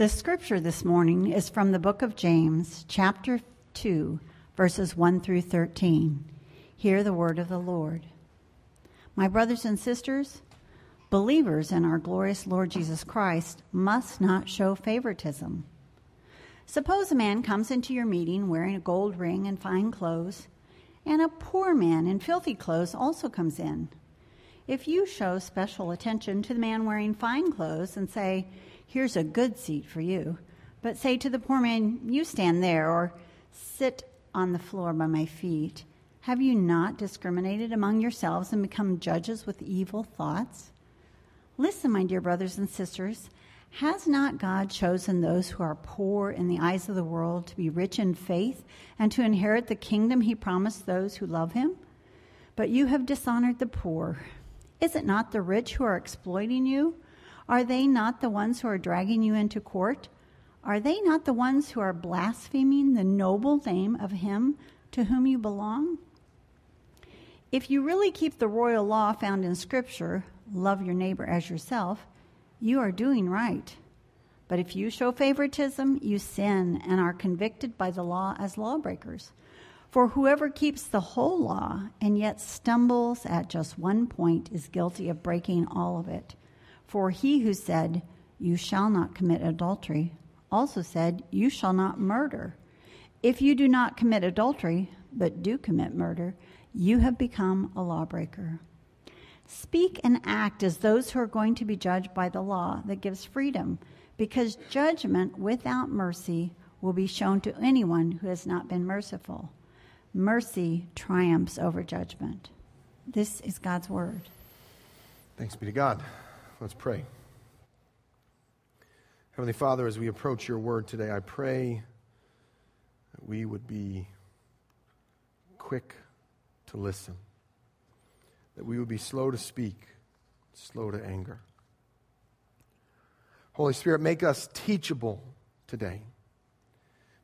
The scripture this morning is from the book of James, chapter 2, verses 1 through 13. Hear the word of the Lord. My brothers and sisters, believers in our glorious Lord Jesus Christ must not show favoritism. Suppose a man comes into your meeting wearing a gold ring and fine clothes, and a poor man in filthy clothes also comes in. If you show special attention to the man wearing fine clothes and say, Here's a good seat for you, but say to the poor man, You stand there, or sit on the floor by my feet, have you not discriminated among yourselves and become judges with evil thoughts? Listen, my dear brothers and sisters. Has not God chosen those who are poor in the eyes of the world to be rich in faith and to inherit the kingdom he promised those who love him? But you have dishonored the poor. Is it not the rich who are exploiting you? Are they not the ones who are dragging you into court? Are they not the ones who are blaspheming the noble name of him to whom you belong? If you really keep the royal law found in Scripture, love your neighbor as yourself, you are doing right. But if you show favoritism, you sin and are convicted by the law as lawbreakers. For whoever keeps the whole law and yet stumbles at just one point is guilty of breaking all of it. For he who said, You shall not commit adultery, also said, You shall not murder. If you do not commit adultery, but do commit murder, you have become a lawbreaker. Speak and act as those who are going to be judged by the law that gives freedom, because judgment without mercy will be shown to anyone who has not been merciful. Mercy triumphs over judgment. This is God's word. Thanks be to God. Let's pray. Heavenly Father, as we approach your word today, I pray that we would be quick to listen that we would be slow to speak, slow to anger. Holy Spirit, make us teachable today.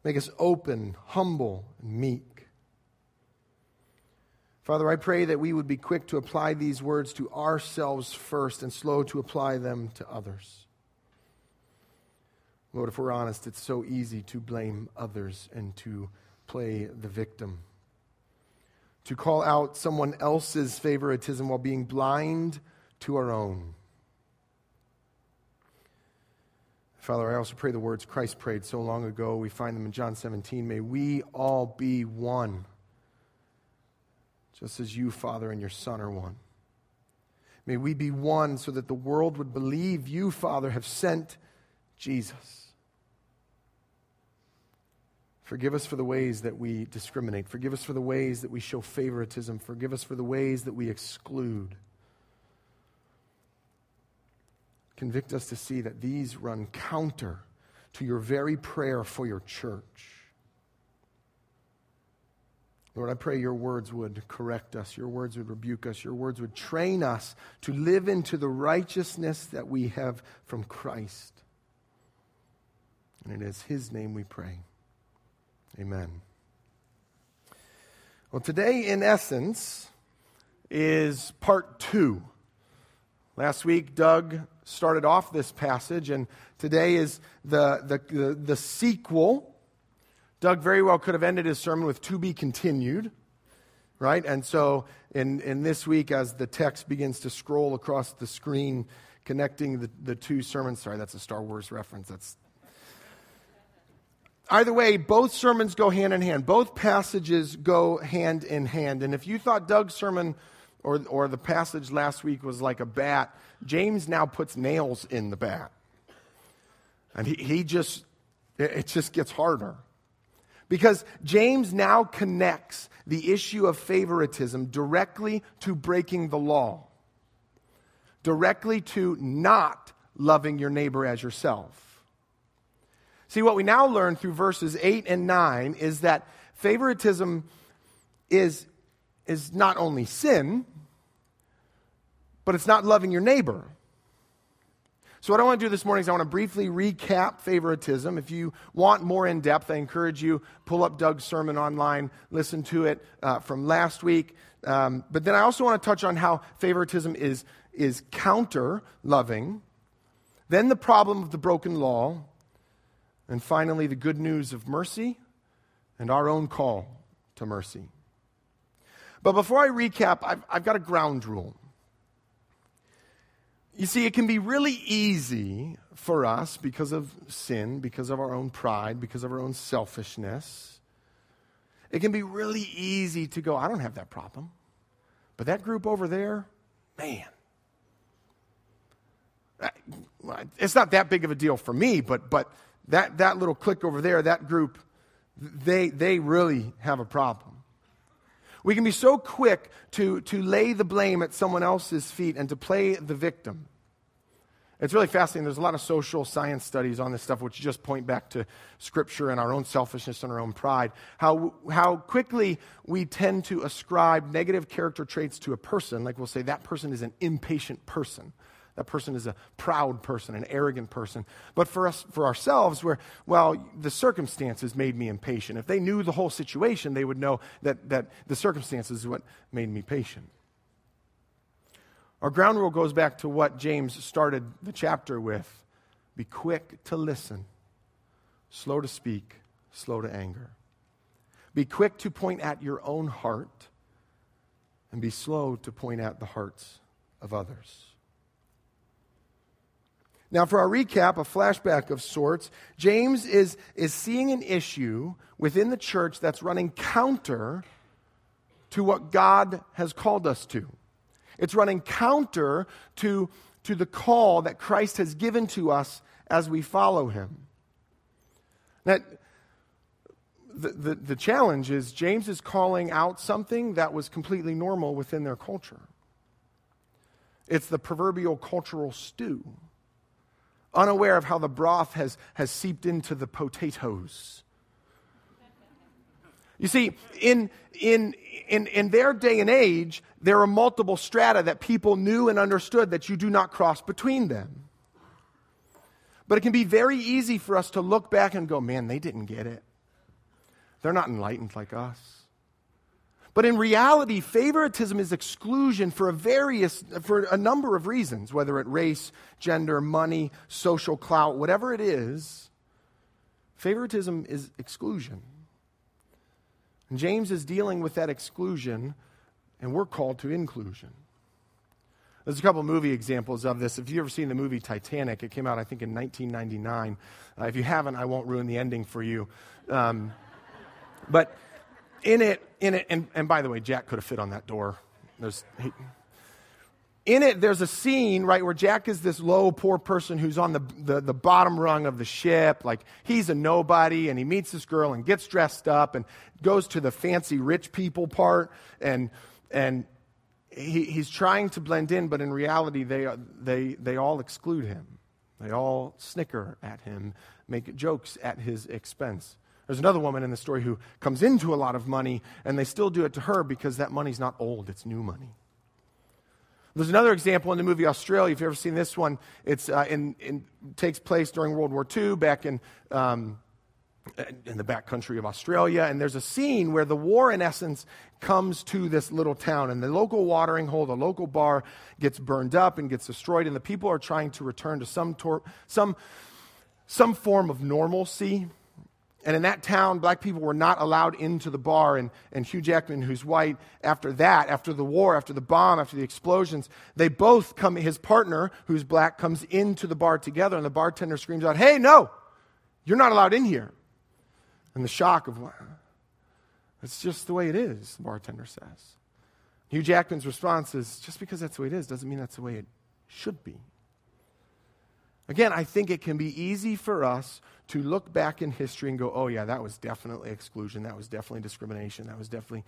Make us open, humble, and meek. Father, I pray that we would be quick to apply these words to ourselves first and slow to apply them to others. Lord, if we're honest, it's so easy to blame others and to play the victim to call out someone else's favoritism while being blind to our own. Father, I also pray the words Christ prayed so long ago. We find them in John 17. May we all be one, just as you, Father, and your Son are one. May we be one so that the world would believe you, Father, have sent Jesus. Forgive us for the ways that we discriminate. Forgive us for the ways that we show favoritism. Forgive us for the ways that we exclude. Convict us to see that these run counter to your very prayer for your church. Lord, I pray your words would correct us, your words would rebuke us, your words would train us to live into the righteousness that we have from Christ. And it is his name we pray. Amen. Well, today, in essence, is part two. Last week, Doug started off this passage, and today is the, the, the, the, sequel. Doug very well could have ended his sermon with to be continued, right? And so, in, in this week, as the text begins to scroll across the screen, connecting the, the two sermons, sorry, that's a Star Wars reference. That's Either way, both sermons go hand in hand. Both passages go hand in hand. And if you thought Doug's sermon or, or the passage last week was like a bat, James now puts nails in the bat. And he, he just, it just gets harder. Because James now connects the issue of favoritism directly to breaking the law, directly to not loving your neighbor as yourself. See, what we now learn through verses 8 and 9 is that favoritism is, is not only sin, but it's not loving your neighbor. So, what I want to do this morning is I want to briefly recap favoritism. If you want more in depth, I encourage you pull up Doug's sermon online, listen to it uh, from last week. Um, but then I also want to touch on how favoritism is, is counter loving. Then the problem of the broken law, And finally, the good news of mercy and our own call to mercy. But before I recap, I've, I've got a ground rule. You see, it can be really easy for us because of sin, because of our own pride, because of our own selfishness. It can be really easy to go, I don't have that problem. But that group over there, man, it's not that big of a deal for me, but, but that, that little clique over there, that group, they, they really have a problem. We can be so quick to, to lay the blame at someone else's feet and to play the victim. It's really fascinating. There's a lot of social science studies on this stuff, which just point back to Scripture and our own selfishness and our own pride. How, how quickly we tend to ascribe negative character traits to a person. Like we'll say, that person is an impatient person. That person is a proud person, an arrogant person. But for us, for ourselves, we're, well, the circumstances made me impatient. If they knew the whole situation, they would know that, that the circumstances is what made me patient. Our ground rule goes back to what James started the chapter with be quick to listen, slow to speak, slow to anger. Be quick to point at your own heart, and be slow to point at the hearts of others. Now, for our recap, a flashback of sorts, James is, is seeing an issue within the church that's running counter to what God has called us to. It's running counter to, to the call that Christ has given to us as we follow him. Now, the, the, the challenge is James is calling out something that was completely normal within their culture. It's the proverbial cultural stew, unaware of how the broth has, has seeped into the potatoes. You see, in, in, in, in their day and age, there are multiple strata that people knew and understood that you do not cross between them. But it can be very easy for us to look back and go, man, they didn't get it. They're not enlightened like us. But in reality, favoritism is exclusion for a various for a number of reasons, whether it race, gender, money, social clout, whatever it is. Favoritism is exclusion. And James is dealing with that exclusion, and we're called to inclusion. There's a couple movie examples of this. If you've ever seen the movie Titanic, it came out, I think, in 1999. Uh, if you haven't, I won't ruin the ending for you. Um, but in it, in it, and, and by the way, Jack could have fit on that door. There's, he, in it, there's a scene, right, where Jack is this low, poor person who's on the, the, the, bottom rung of the ship. Like, he's a nobody, and he meets this girl and gets dressed up and goes to the fancy rich people part, and, and he, he's trying to blend in, but in reality, they, they, they all exclude him. They all snicker at him, make jokes at his expense. There's another woman in the story who comes into a lot of money, and they still do it to her because that money's not old, it's new money. There's another example in the movie Australia. If you've ever seen this one, it uh, takes place during World War II back in, um, in the back country of Australia. And there's a scene where the war, in essence, comes to this little town. And the local watering hole, the local bar, gets burned up and gets destroyed. And the people are trying to return to some, tor- some, some form of normalcy. And in that town, black people were not allowed into the bar. And, and Hugh Jackman, who's white, after that, after the war, after the bomb, after the explosions, they both come, his partner, who's black, comes into the bar together. And the bartender screams out, Hey, no, you're not allowed in here. And the shock of, it's just the way it is, the bartender says. Hugh Jackman's response is, Just because that's the way it is doesn't mean that's the way it should be. Again, I think it can be easy for us to look back in history and go, oh, yeah, that was definitely exclusion. That was definitely discrimination. That was definitely.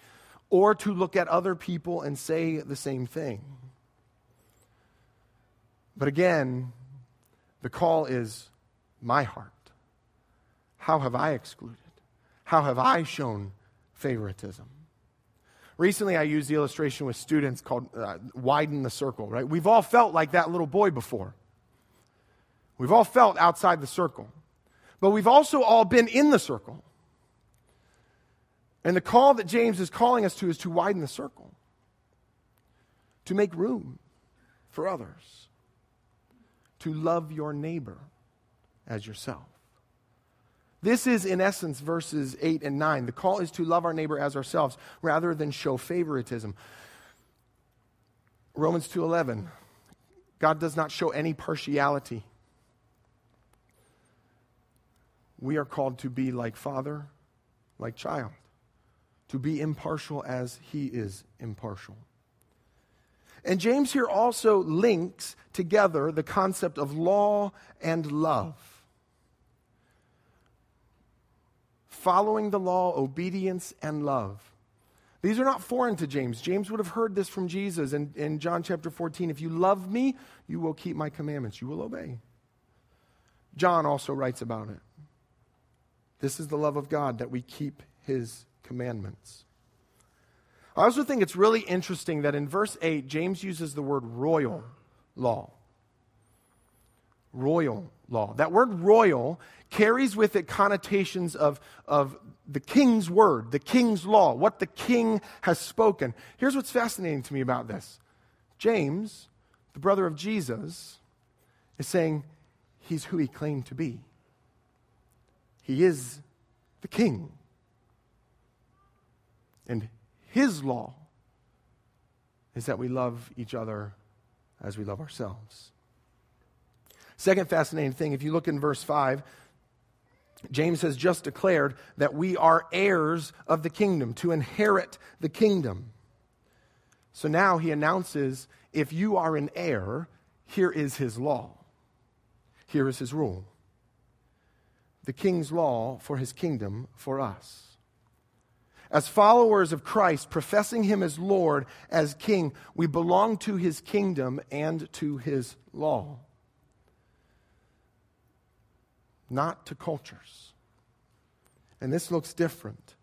Or to look at other people and say the same thing. But again, the call is my heart. How have I excluded? How have I shown favoritism? Recently, I used the illustration with students called uh, Widen the Circle, right? We've all felt like that little boy before. We've all felt outside the circle, but we've also all been in the circle. And the call that James is calling us to is to widen the circle, to make room for others, to love your neighbor as yourself. This is, in essence, verses 8 and 9. The call is to love our neighbor as ourselves rather than show favoritism. Romans 2:11 God does not show any partiality. We are called to be like father, like child, to be impartial as he is impartial. And James here also links together the concept of law and love. Following the law, obedience, and love. These are not foreign to James. James would have heard this from Jesus in, in John chapter 14. If you love me, you will keep my commandments, you will obey. John also writes about it. This is the love of God that we keep his commandments. I also think it's really interesting that in verse 8, James uses the word royal law. Royal law. That word royal carries with it connotations of, of the king's word, the king's law, what the king has spoken. Here's what's fascinating to me about this James, the brother of Jesus, is saying he's who he claimed to be. He is the king. And his law is that we love each other as we love ourselves. Second fascinating thing, if you look in verse 5, James has just declared that we are heirs of the kingdom, to inherit the kingdom. So now he announces if you are an heir, here is his law, here is his rule. The king's law for his kingdom for us. As followers of Christ, professing Him as Lord, as King, we belong to His kingdom and to His law, not to cultures. And this looks different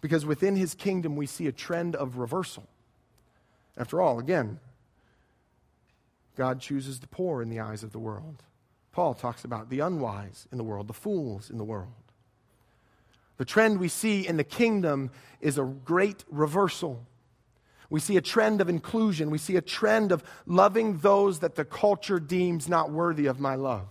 because within His kingdom we see a trend of reversal. After all, again, God chooses the poor in the eyes of the world. Paul talks about the unwise in the world, the fools in the world. The trend we see in the kingdom is a great reversal. We see a trend of inclusion. We see a trend of loving those that the culture deems not worthy of my love.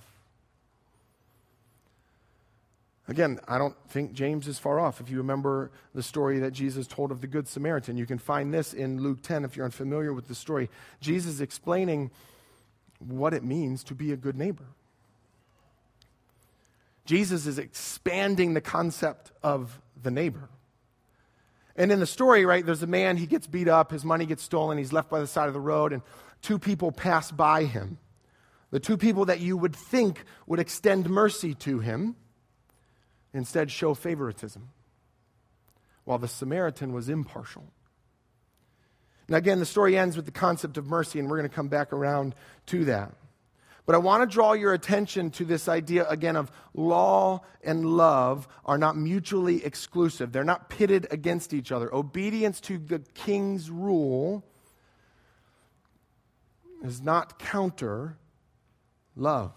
Again, I don't think James is far off. If you remember the story that Jesus told of the Good Samaritan, you can find this in Luke 10 if you're unfamiliar with the story. Jesus explaining what it means to be a good neighbor. Jesus is expanding the concept of the neighbor. And in the story, right, there's a man, he gets beat up, his money gets stolen, he's left by the side of the road, and two people pass by him. The two people that you would think would extend mercy to him instead show favoritism, while the Samaritan was impartial. Now, again, the story ends with the concept of mercy, and we're going to come back around to that. But I want to draw your attention to this idea again of law and love are not mutually exclusive. They're not pitted against each other. Obedience to the king's rule is not counter love.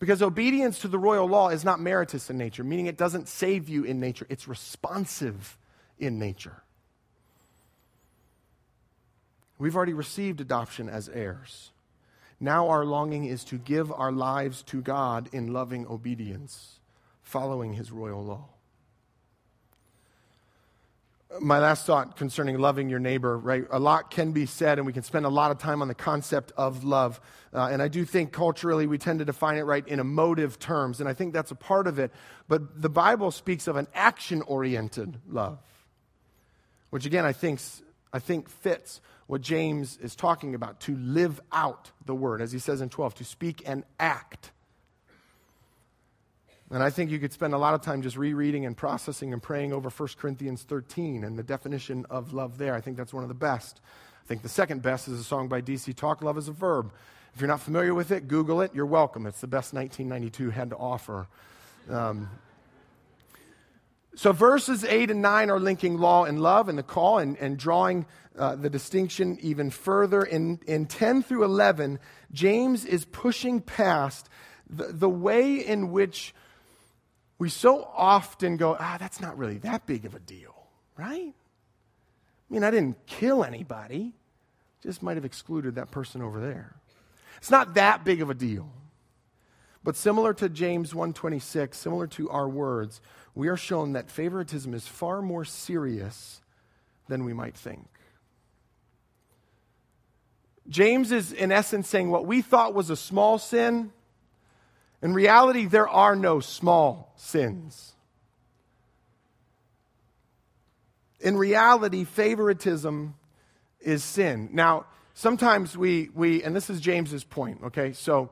Because obedience to the royal law is not meritorious in nature, meaning it doesn't save you in nature, it's responsive in nature. We've already received adoption as heirs. Now our longing is to give our lives to God in loving obedience, following his royal law. My last thought concerning loving your neighbor, right? A lot can be said, and we can spend a lot of time on the concept of love. Uh, and I do think culturally we tend to define it right in emotive terms, and I think that's a part of it. But the Bible speaks of an action oriented love, which again I think, I think fits what James is talking about to live out the word, as he says in 12, to speak and act. And I think you could spend a lot of time just rereading and processing and praying over 1 Corinthians 13 and the definition of love there. I think that's one of the best. I think the second best is a song by DC Talk, Love is a Verb. If you're not familiar with it, Google it. You're welcome. It's the best 1992 had to offer. Um, so verses 8 and 9 are linking law and love and the call and, and drawing uh, the distinction even further. In, in 10 through 11, James is pushing past the, the way in which we so often go, ah, that's not really that big of a deal, right? I mean, I didn't kill anybody, just might have excluded that person over there. It's not that big of a deal. But similar to James 1:26, similar to our words, we are shown that favoritism is far more serious than we might think. James is, in essence, saying what we thought was a small sin. In reality, there are no small sins. In reality, favoritism is sin. Now, sometimes we, we and this is James's point, okay? So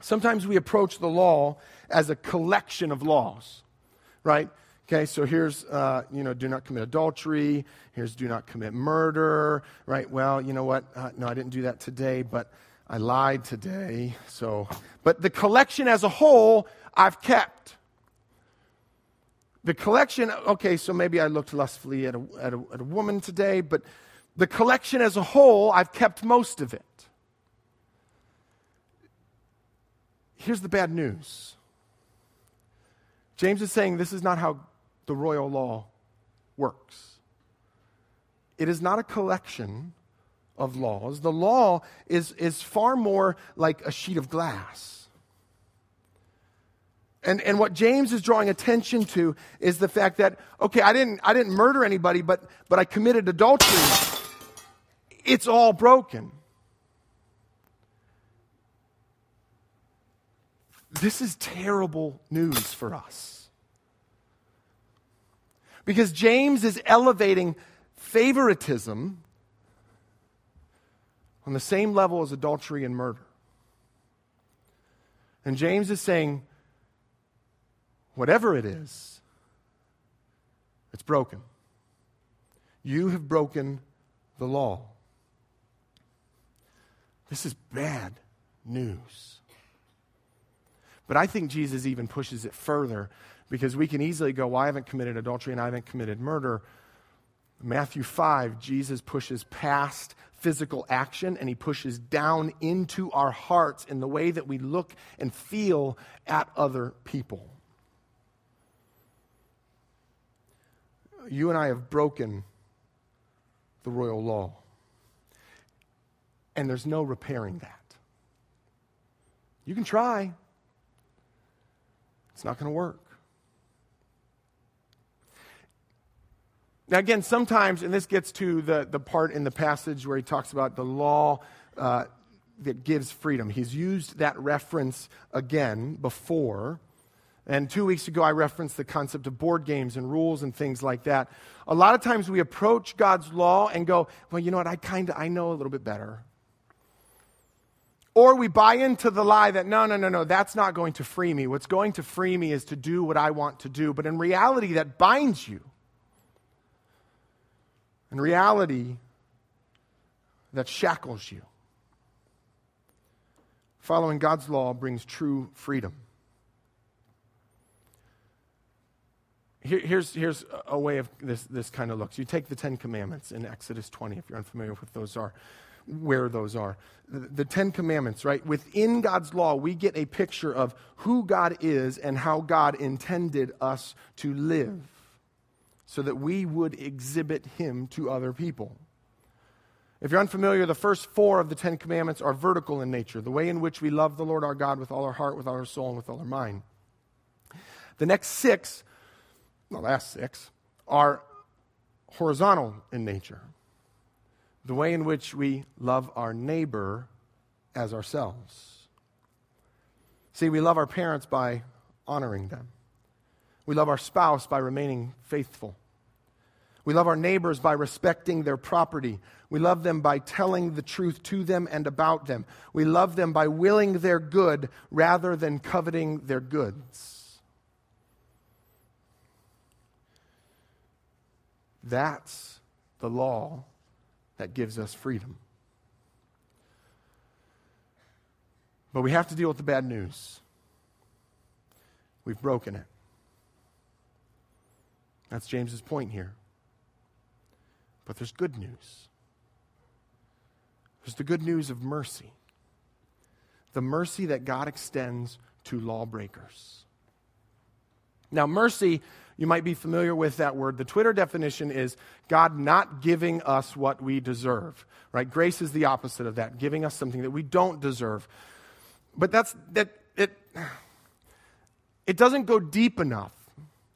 sometimes we approach the law as a collection of laws, right? Okay, so here's, uh, you know, do not commit adultery. Here's do not commit murder, right? Well, you know what? Uh, no, I didn't do that today, but I lied today. So, but the collection as a whole, I've kept. The collection, okay, so maybe I looked lustfully at a, at a, at a woman today, but the collection as a whole, I've kept most of it. Here's the bad news James is saying this is not how the royal law works. It is not a collection of laws. The law is, is far more like a sheet of glass. And, and what James is drawing attention to is the fact that, okay, I didn't, I didn't murder anybody, but, but I committed adultery. It's all broken. This is terrible news for us. Because James is elevating favoritism on the same level as adultery and murder. And James is saying, whatever it is, it's broken. You have broken the law. This is bad news. But I think Jesus even pushes it further because we can easily go, well, I haven't committed adultery and I haven't committed murder. Matthew 5, Jesus pushes past physical action and he pushes down into our hearts in the way that we look and feel at other people. You and I have broken the royal law, and there's no repairing that. You can try, it's not going to work. Now, again, sometimes, and this gets to the, the part in the passage where he talks about the law uh, that gives freedom. He's used that reference again before. And two weeks ago, I referenced the concept of board games and rules and things like that. A lot of times we approach God's law and go, well, you know what, I kind of, I know a little bit better. Or we buy into the lie that no, no, no, no, that's not going to free me. What's going to free me is to do what I want to do. But in reality, that binds you. In reality, that shackles you. Following God's law brings true freedom. Here, here's, here's a way of this, this kind of looks. You take the Ten Commandments in Exodus 20, if you're unfamiliar with what those are, where those are. The, Ten Commandments, right? Within God's law, we get a picture of who God is and how God intended us to live so that we would exhibit him to other people. If you're unfamiliar, the first four of the Ten Commandments are vertical in nature, the way in which we love the Lord our God with all our heart, with all our soul, and with all our mind. The next six, the last six, are horizontal in nature, the way in which we love our neighbor as ourselves. See, we love our parents by honoring them. We love our spouse by remaining faithful. We love our neighbors by respecting their property. We love them by telling the truth to them and about them. We love them by willing their good rather than coveting their goods. That's the law that gives us freedom. But we have to deal with the bad news. We've broken it. That's James's point here. But there's good news. There's the good news of mercy. The mercy that God extends to lawbreakers. Now, mercy, you might be familiar with that word. The Twitter definition is God not giving us what we deserve, right? Grace is the opposite of that, giving us something that we don't deserve. But that's, that, it it doesn't go deep enough.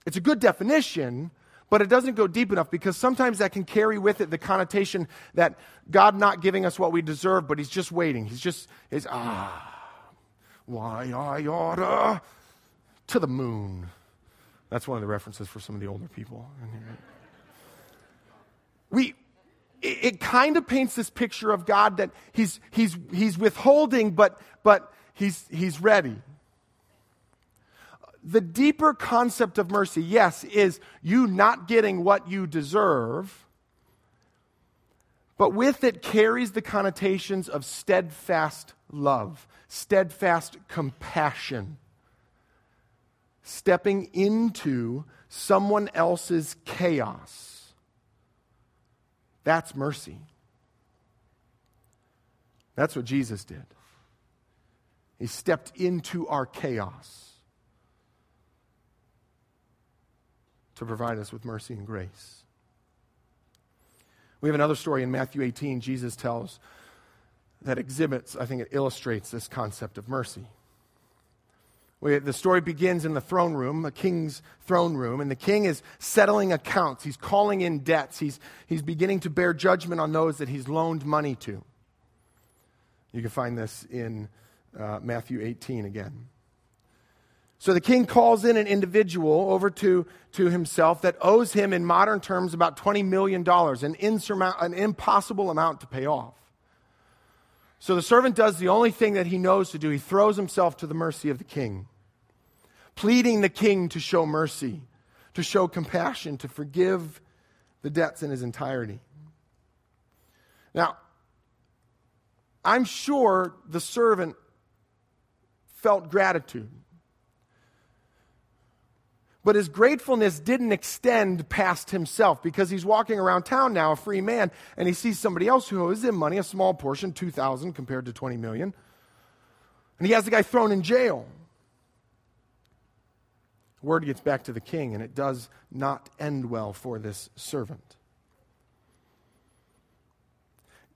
It's a good definition, but it doesn't go deep enough because sometimes that can carry with it the connotation that God not giving us what we deserve, but He's just waiting. He's just, he's, ah, why I oughta to the moon. That's one of the references for some of the older people. We, it, it kind of paints this picture of God that he's, he's, he's withholding, but, but he's, he's ready. The deeper concept of mercy, yes, is you not getting what you deserve, but with it carries the connotations of steadfast love, steadfast compassion, stepping into someone else's chaos. That's mercy. That's what Jesus did. He stepped into our chaos to provide us with mercy and grace. We have another story in Matthew 18, Jesus tells that exhibits, I think it illustrates this concept of mercy. The story begins in the throne room, a king's throne room, and the king is settling accounts. He's calling in debts. He's, he's beginning to bear judgment on those that he's loaned money to. You can find this in uh, Matthew 18 again. So the king calls in an individual over to, to himself that owes him, in modern terms, about $20 million, an, insurmount, an impossible amount to pay off. So the servant does the only thing that he knows to do. He throws himself to the mercy of the king, pleading the king to show mercy, to show compassion, to forgive the debts in his entirety. Now, I'm sure the servant felt gratitude. But his gratefulness didn't extend past himself because he's walking around town now, a free man, and he sees somebody else who owes him money, a small portion, 2,000 compared to 20 million. And he has the guy thrown in jail. Word gets back to the king, and it does not end well for this servant.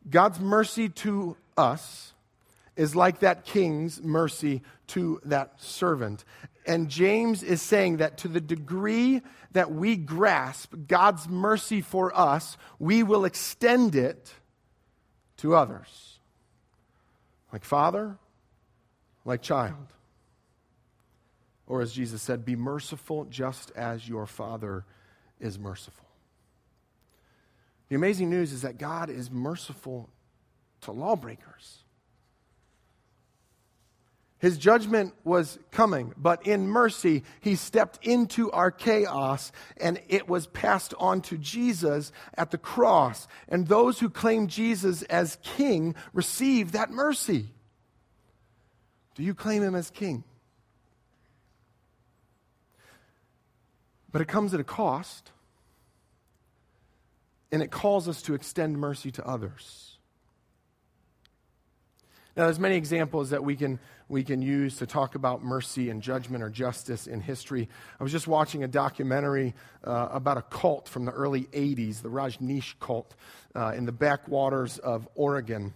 God's mercy to us is like that king's mercy to that servant. And James is saying that to the degree that we grasp God's mercy for us, we will extend it to others. Like father, like child. Or as Jesus said, be merciful just as your Father is merciful. The amazing news is that God is merciful to lawbreakers. His judgment was coming, but in mercy, he stepped into our chaos and it was passed on to Jesus at the cross. And those who claim Jesus as king receive that mercy. Do you claim him as king? But it comes at a cost, and it calls us to extend mercy to others. Now, there's many examples that we can we can use to talk about mercy and judgment or justice in history. I was just watching a documentary uh, about a cult from the early 80s, the Rajneesh cult, uh, in the backwaters of Oregon.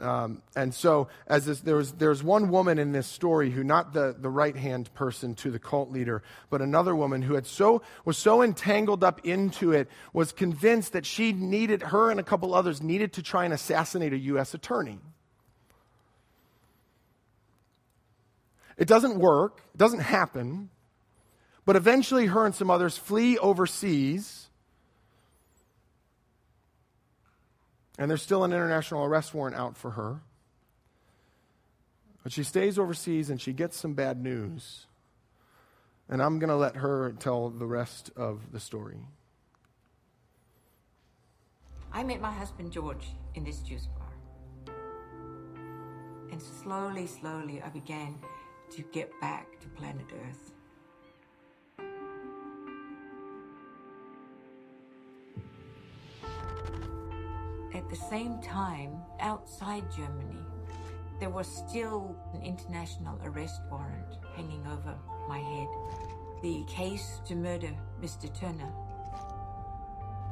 Um, and so, as this, there was, there's one woman in this story who, not the, the right hand person to the cult leader, but another woman who had so, was so entangled up into it, was convinced that she needed, her and a couple others needed to try and assassinate a U.S. attorney. It doesn't work, it doesn't happen. But eventually, her and some others flee overseas. And there's still an international arrest warrant out for her. But she stays overseas and she gets some bad news. And I'm going to let her tell the rest of the story. I met my husband George in this juice bar. And slowly, slowly, I began to get back to planet Earth. At the same time, outside Germany, there was still an international arrest warrant hanging over my head. The case to murder Mr. Turner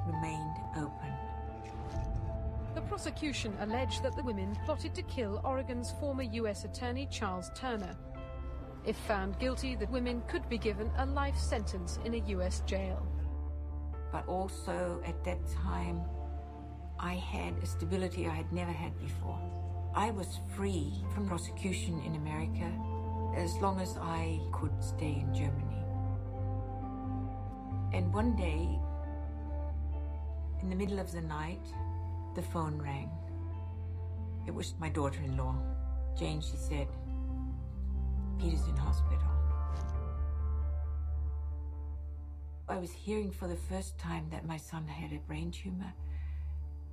remained open. The prosecution alleged that the women plotted to kill Oregon's former U.S. Attorney Charles Turner If found guilty, the women could be given a life sentence in a US jail. But also at that time, I had a stability I had never had before. I was free from prosecution in America as long as I could stay in Germany. And one day, in the middle of the night, the phone rang. It was my daughter in law. Jane, she said, Peter's in hospital. I was hearing for the first time that my son had a brain tumor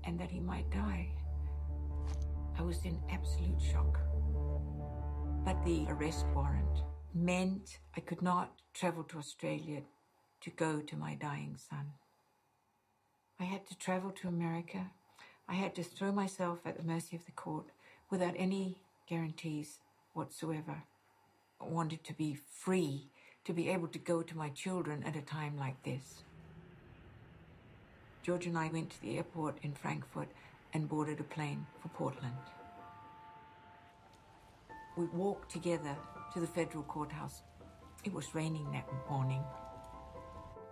and that he might die. I was in absolute shock. But the arrest warrant meant I could not travel to Australia to go to my dying son. I had to travel to America. I had to throw myself at the mercy of the court without any guarantees whatsoever. I wanted to be free, to be able to go to my children at a time like this. George and I went to the airport in Frankfurt and boarded a plane for Portland. We walked together to the federal courthouse. It was raining that morning.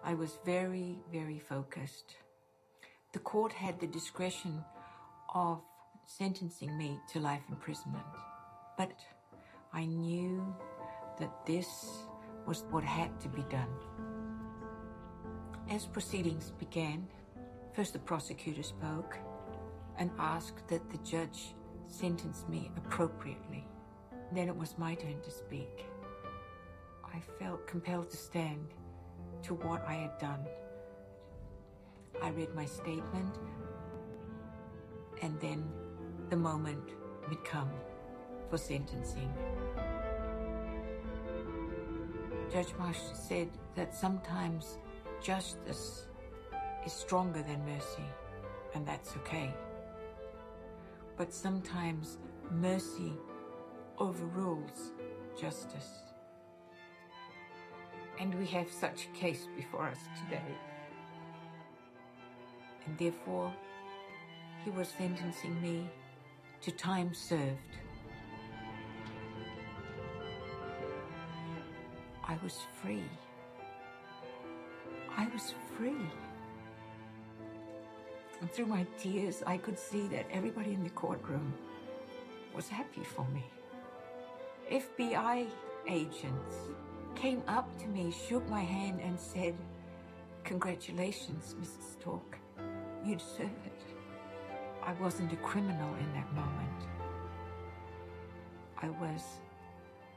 I was very, very focused. The court had the discretion of sentencing me to life imprisonment, but I knew that this was what had to be done. As proceedings began, first the prosecutor spoke and asked that the judge sentence me appropriately. Then it was my turn to speak. I felt compelled to stand to what I had done. I read my statement, and then the moment would come for sentencing. Judge Marsh said that sometimes justice is stronger than mercy, and that's okay. But sometimes mercy overrules justice. And we have such a case before us today. And therefore, he was sentencing me to time served. I was free. I was free. And through my tears, I could see that everybody in the courtroom was happy for me. FBI agents came up to me, shook my hand, and said, Congratulations, Mrs. Stork. You deserve it. I wasn't a criminal in that moment. I was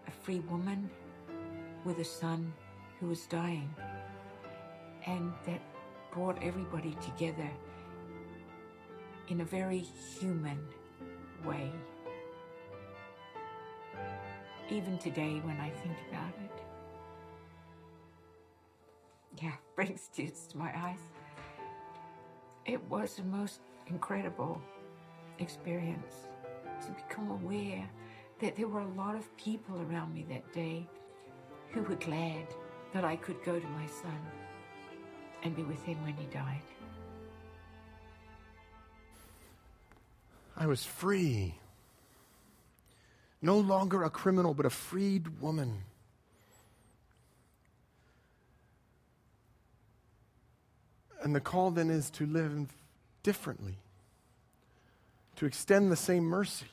a free woman with a son who was dying. And that brought everybody together in a very human way. Even today, when I think about it, yeah, brings tears to my eyes. It was the most incredible experience to become aware that there were a lot of people around me that day who were glad that I could go to my son and be with him when he died. I was free. No longer a criminal, but a freed woman. And the call then is to live differently, to extend the same mercy.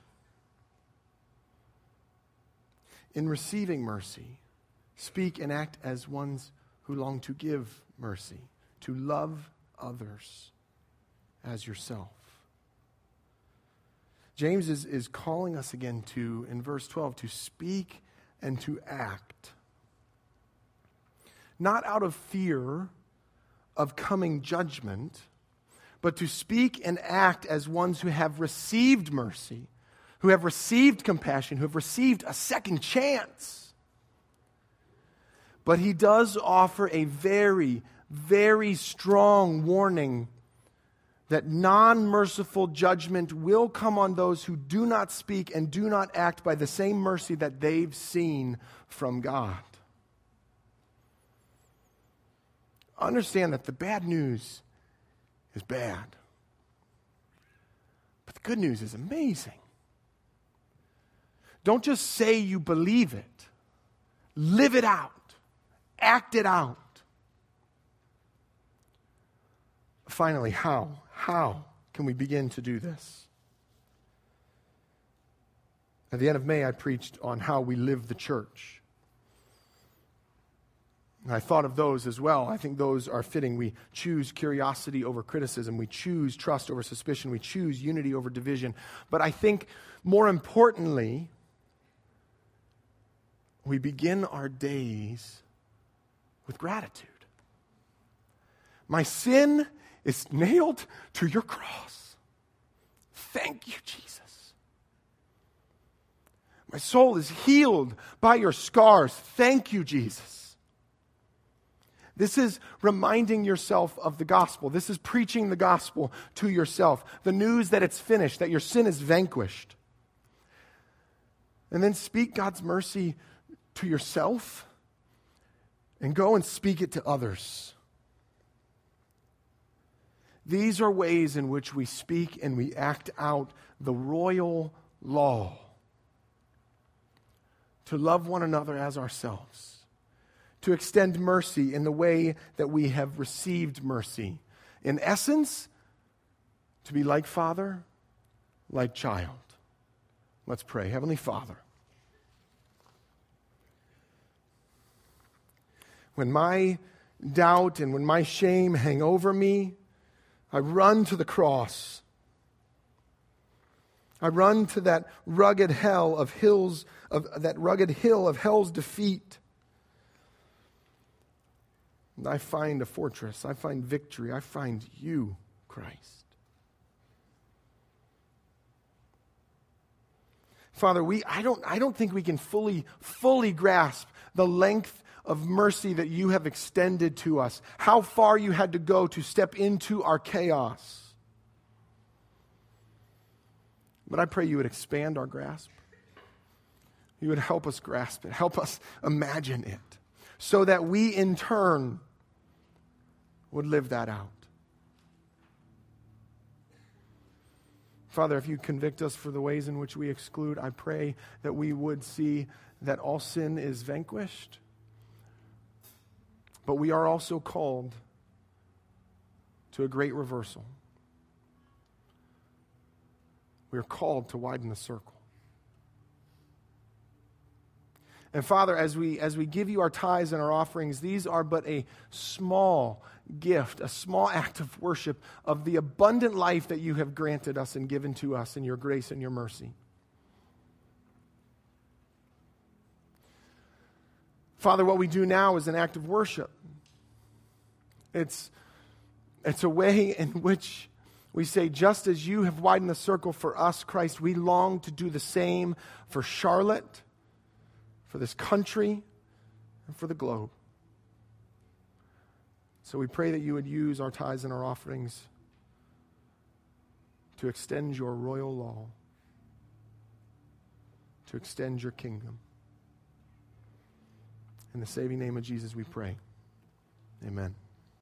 In receiving mercy, speak and act as ones who long to give mercy, to love others as yourself. James is, is calling us again to, in verse 12, to speak and to act. Not out of fear of coming judgment, but to speak and act as ones who have received mercy, who have received compassion, who have received a second chance. But he does offer a very, very strong warning that non merciful judgment will come on those who do not speak and do not act by the same mercy that they've seen from God. Understand that the bad news is bad, but the good news is amazing. Don't just say you believe it, live it out, act it out. Finally, how? How can we begin to do this? At the end of May, I preached on how we live the church. I thought of those as well. I think those are fitting. We choose curiosity over criticism. We choose trust over suspicion. We choose unity over division. But I think more importantly, we begin our days with gratitude. My sin is nailed to your cross. Thank you, Jesus. My soul is healed by your scars. Thank you, Jesus. This is reminding yourself of the gospel. This is preaching the gospel to yourself. The news that it's finished, that your sin is vanquished. And then speak God's mercy to yourself and go and speak it to others. These are ways in which we speak and we act out the royal law to love one another as ourselves to extend mercy in the way that we have received mercy. In essence, to be like Father, like child. Let's pray. Heavenly Father, when my doubt and when my shame hang over me, I run to the cross. I run to that rugged hell of hills of that rugged hill of hell's defeat. And I find a fortress. I find victory. I find you, Christ. Father, we, I, don't, I don't think we can fully, fully grasp the length of mercy that you have extended to us, how far you had to go to step into our chaos. But I pray you would expand our grasp. You would help us grasp it, help us imagine it, so that we in turn would live that out. Father, if you convict us for the ways in which we exclude, I pray that we would see that all sin is vanquished. But we are also called to a great reversal. We are called to widen the circle. And Father, as we, as we give you our tithes and our offerings, these are but a small gift, a small act of worship of the abundant life that you have granted us and given to us in your grace and your mercy. Father, what we do now is an act of worship. It's, it's a way in which we say, just as you have widened the circle for us, Christ, we long to do the same for Charlotte for this country, and for the globe. So we pray that you would use our tithes and our offerings to extend your royal law, to extend your kingdom. In the saving name of Jesus, we pray. Amen.